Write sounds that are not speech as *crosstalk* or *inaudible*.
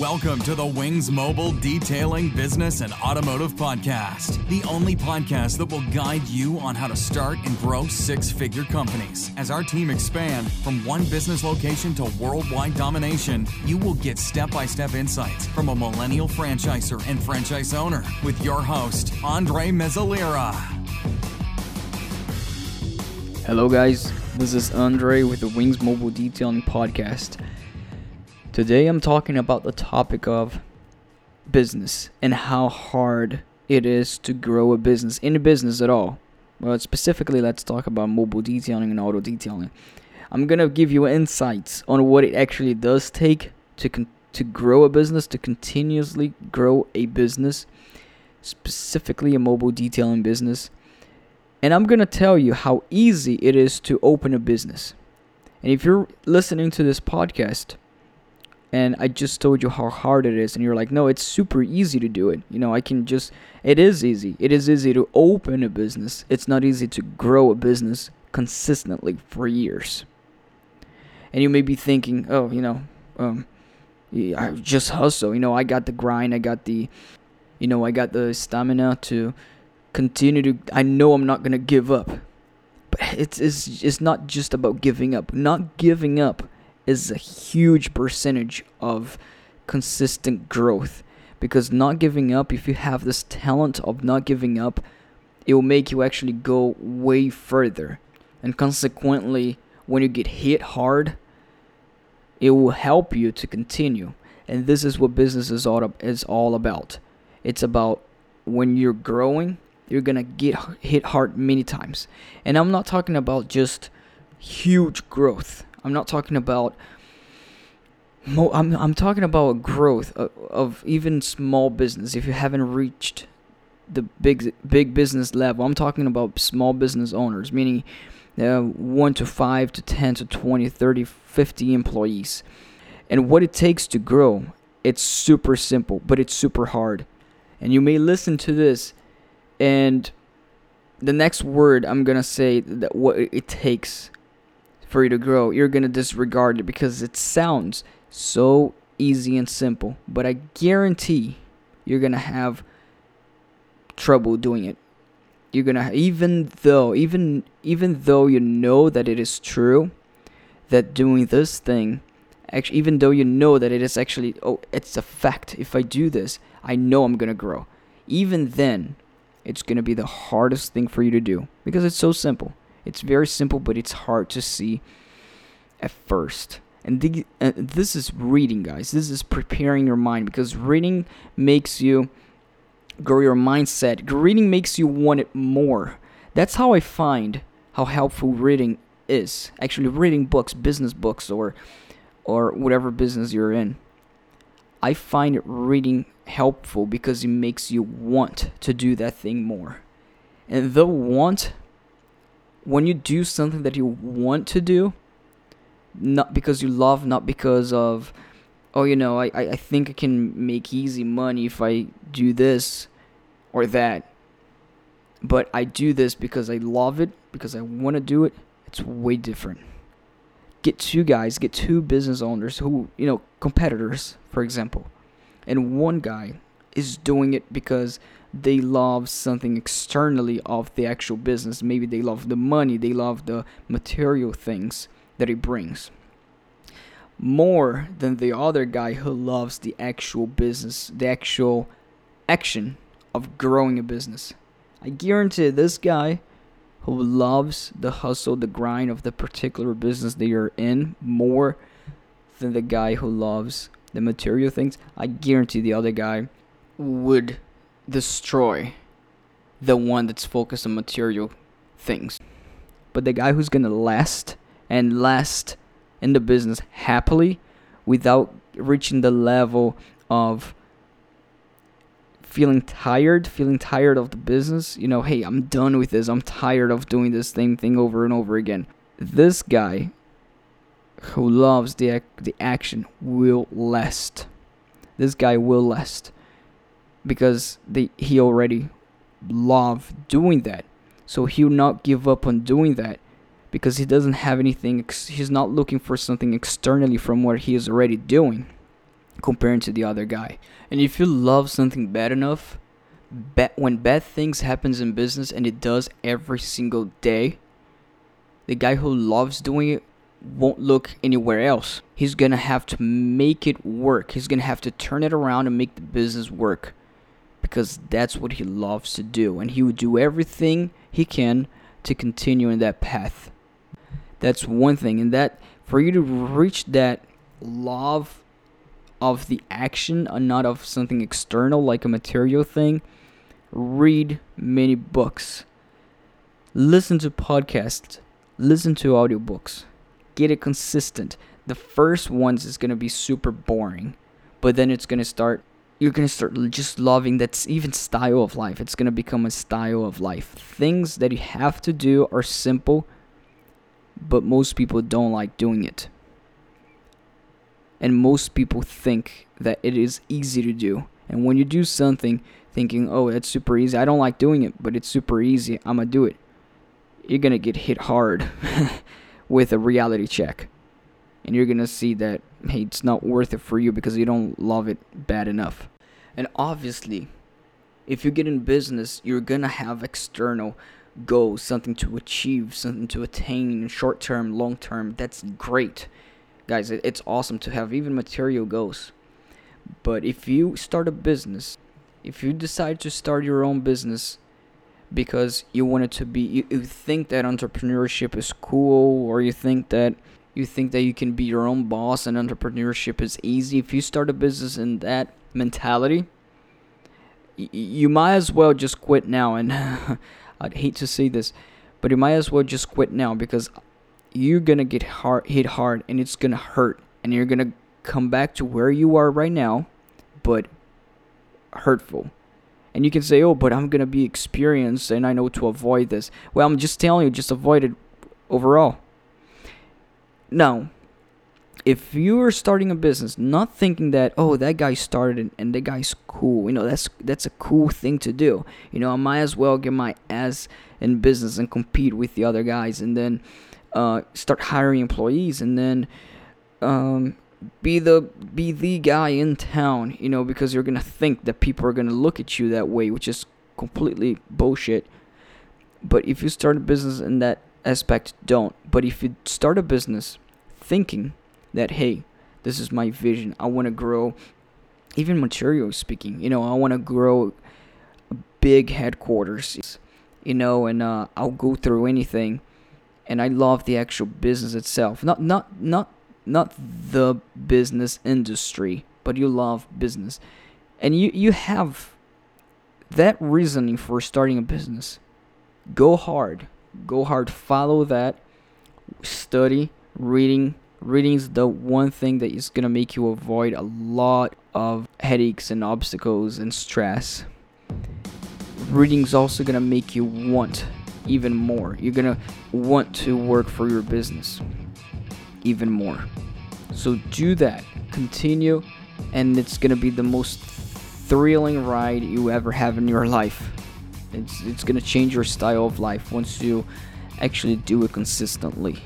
Welcome to the Wings Mobile Detailing Business and Automotive Podcast, the only podcast that will guide you on how to start and grow six figure companies. As our team expand from one business location to worldwide domination, you will get step by step insights from a millennial franchisor and franchise owner with your host, Andre Mezzalira. Hello, guys. This is Andre with the Wings Mobile Detailing Podcast. Today I'm talking about the topic of business and how hard it is to grow a business, any business at all. But specifically, let's talk about mobile detailing and auto detailing. I'm gonna give you insights on what it actually does take to con- to grow a business, to continuously grow a business, specifically a mobile detailing business. And I'm gonna tell you how easy it is to open a business. And if you're listening to this podcast and I just told you how hard it is, and you're like, no, it's super easy to do it. You know, I can just, it is easy. It is easy to open a business, it's not easy to grow a business consistently for years. And you may be thinking, oh, you know, um, I just hustle. You know, I got the grind, I got the, you know, I got the stamina to continue to, I know I'm not going to give up. But it's, it's, it's not just about giving up. Not giving up is a huge percentage of consistent growth. Because not giving up if you have this talent of not giving up it will make you actually go way further. And consequently when you get hit hard it will help you to continue. And this is what business is all, is all about. It's about when you're growing you're gonna get hit hard many times. And i'm not talking about just huge growth I'm not talking about. Mo- I'm I'm talking about growth of, of even small business. If you haven't reached the big big business level, I'm talking about small business owners, meaning uh, one to five to ten to 20, 30, 50 employees, and what it takes to grow. It's super simple, but it's super hard. And you may listen to this, and the next word I'm gonna say that what it takes for you to grow, you're going to disregard it because it sounds so easy and simple. But I guarantee you're going to have trouble doing it. You're going to even though even even though you know that it is true that doing this thing actually even though you know that it is actually oh it's a fact if I do this, I know I'm going to grow. Even then, it's going to be the hardest thing for you to do because it's so simple. It's very simple, but it's hard to see at first. And the, uh, this is reading, guys. This is preparing your mind because reading makes you grow your mindset. Reading makes you want it more. That's how I find how helpful reading is. Actually, reading books, business books, or or whatever business you're in. I find reading helpful because it makes you want to do that thing more. And the want when you do something that you want to do, not because you love, not because of, oh, you know, I, I think I can make easy money if I do this or that. But I do this because I love it, because I want to do it. It's way different. Get two guys, get two business owners who, you know, competitors, for example. And one guy is doing it because they love something externally of the actual business. Maybe they love the money, they love the material things that it brings. More than the other guy who loves the actual business, the actual action of growing a business. I guarantee this guy who loves the hustle, the grind of the particular business they are in more than the guy who loves the material things, I guarantee the other guy would destroy the one that's focused on material things. But the guy who's going to last and last in the business happily without reaching the level of feeling tired, feeling tired of the business, you know, hey, I'm done with this. I'm tired of doing this same thing over and over again. This guy who loves the ac- the action will last. This guy will last because they, he already loved doing that. So he'll not give up on doing that because he doesn't have anything, he's not looking for something externally from what he is already doing. comparing to the other guy. And if you love something bad enough, ba- when bad things happens in business and it does every single day, the guy who loves doing it won't look anywhere else. He's gonna have to make it work. He's gonna have to turn it around and make the business work because that's what he loves to do, and he would do everything he can to continue in that path. That's one thing, and that for you to reach that love of the action and not of something external like a material thing, read many books, listen to podcasts, listen to audiobooks get it consistent. The first ones is gonna be super boring, but then it's gonna start. You're gonna start just loving that even style of life. It's gonna become a style of life. Things that you have to do are simple, but most people don't like doing it. And most people think that it is easy to do. And when you do something thinking, oh, that's super easy, I don't like doing it, but it's super easy, I'm gonna do it, you're gonna get hit hard. *laughs* with a reality check. And you're to see that, hey, it's not worth it for you because you don't love it bad enough. And obviously, if you get in business, you're to have external goals, something to achieve, something to attain short term, long term. That's great. Guys, it's awesome to have even material goals. But if you start a business, if you decide to start your own business, because you want it to be you, you think that entrepreneurship is cool or you think that you think that you can be your own boss and entrepreneurship is easy if you start a business in that mentality y- you might as well just quit now and *laughs* i'd hate to say this but you might as well just quit now because you're gonna get hard hit hard and it's gonna hurt and you're gonna come back to where you are right now but hurtful and you can say, oh, but I'm to be experienced and I know to avoid this. Well, I'm just telling you, just avoid it overall. Now, if you're starting a business, not thinking that, oh, that guy started and that guy's cool, you know, that's that's a cool thing to do. You know, I might as well get my ass in business and compete with the other guys and then uh, start hiring employees and then um, be the be the guy in town, you know, because you're gonna think that people are gonna look at you that way, which is completely bullshit. But if you start a business in that aspect, don't. But if you start a business thinking that hey, this is my vision, I want to grow, even material speaking, you know, I want to grow a big headquarters, you know, and uh, I'll go through anything. And I love the actual business itself, not not not not the business industry, but you love business. And you, you have that reasoning for starting a business. Go hard. Go hard. Follow that. Study, reading. Reading is the one thing that is going to make you avoid a lot of headaches and obstacles and stress. Reading is also going to make you want even more. You're going to want to work for your business even more. So do that. Continue, and it's gonna be the most thrilling ride you ever have in your life. It's it's gonna change your style of life once you actually do it consistently.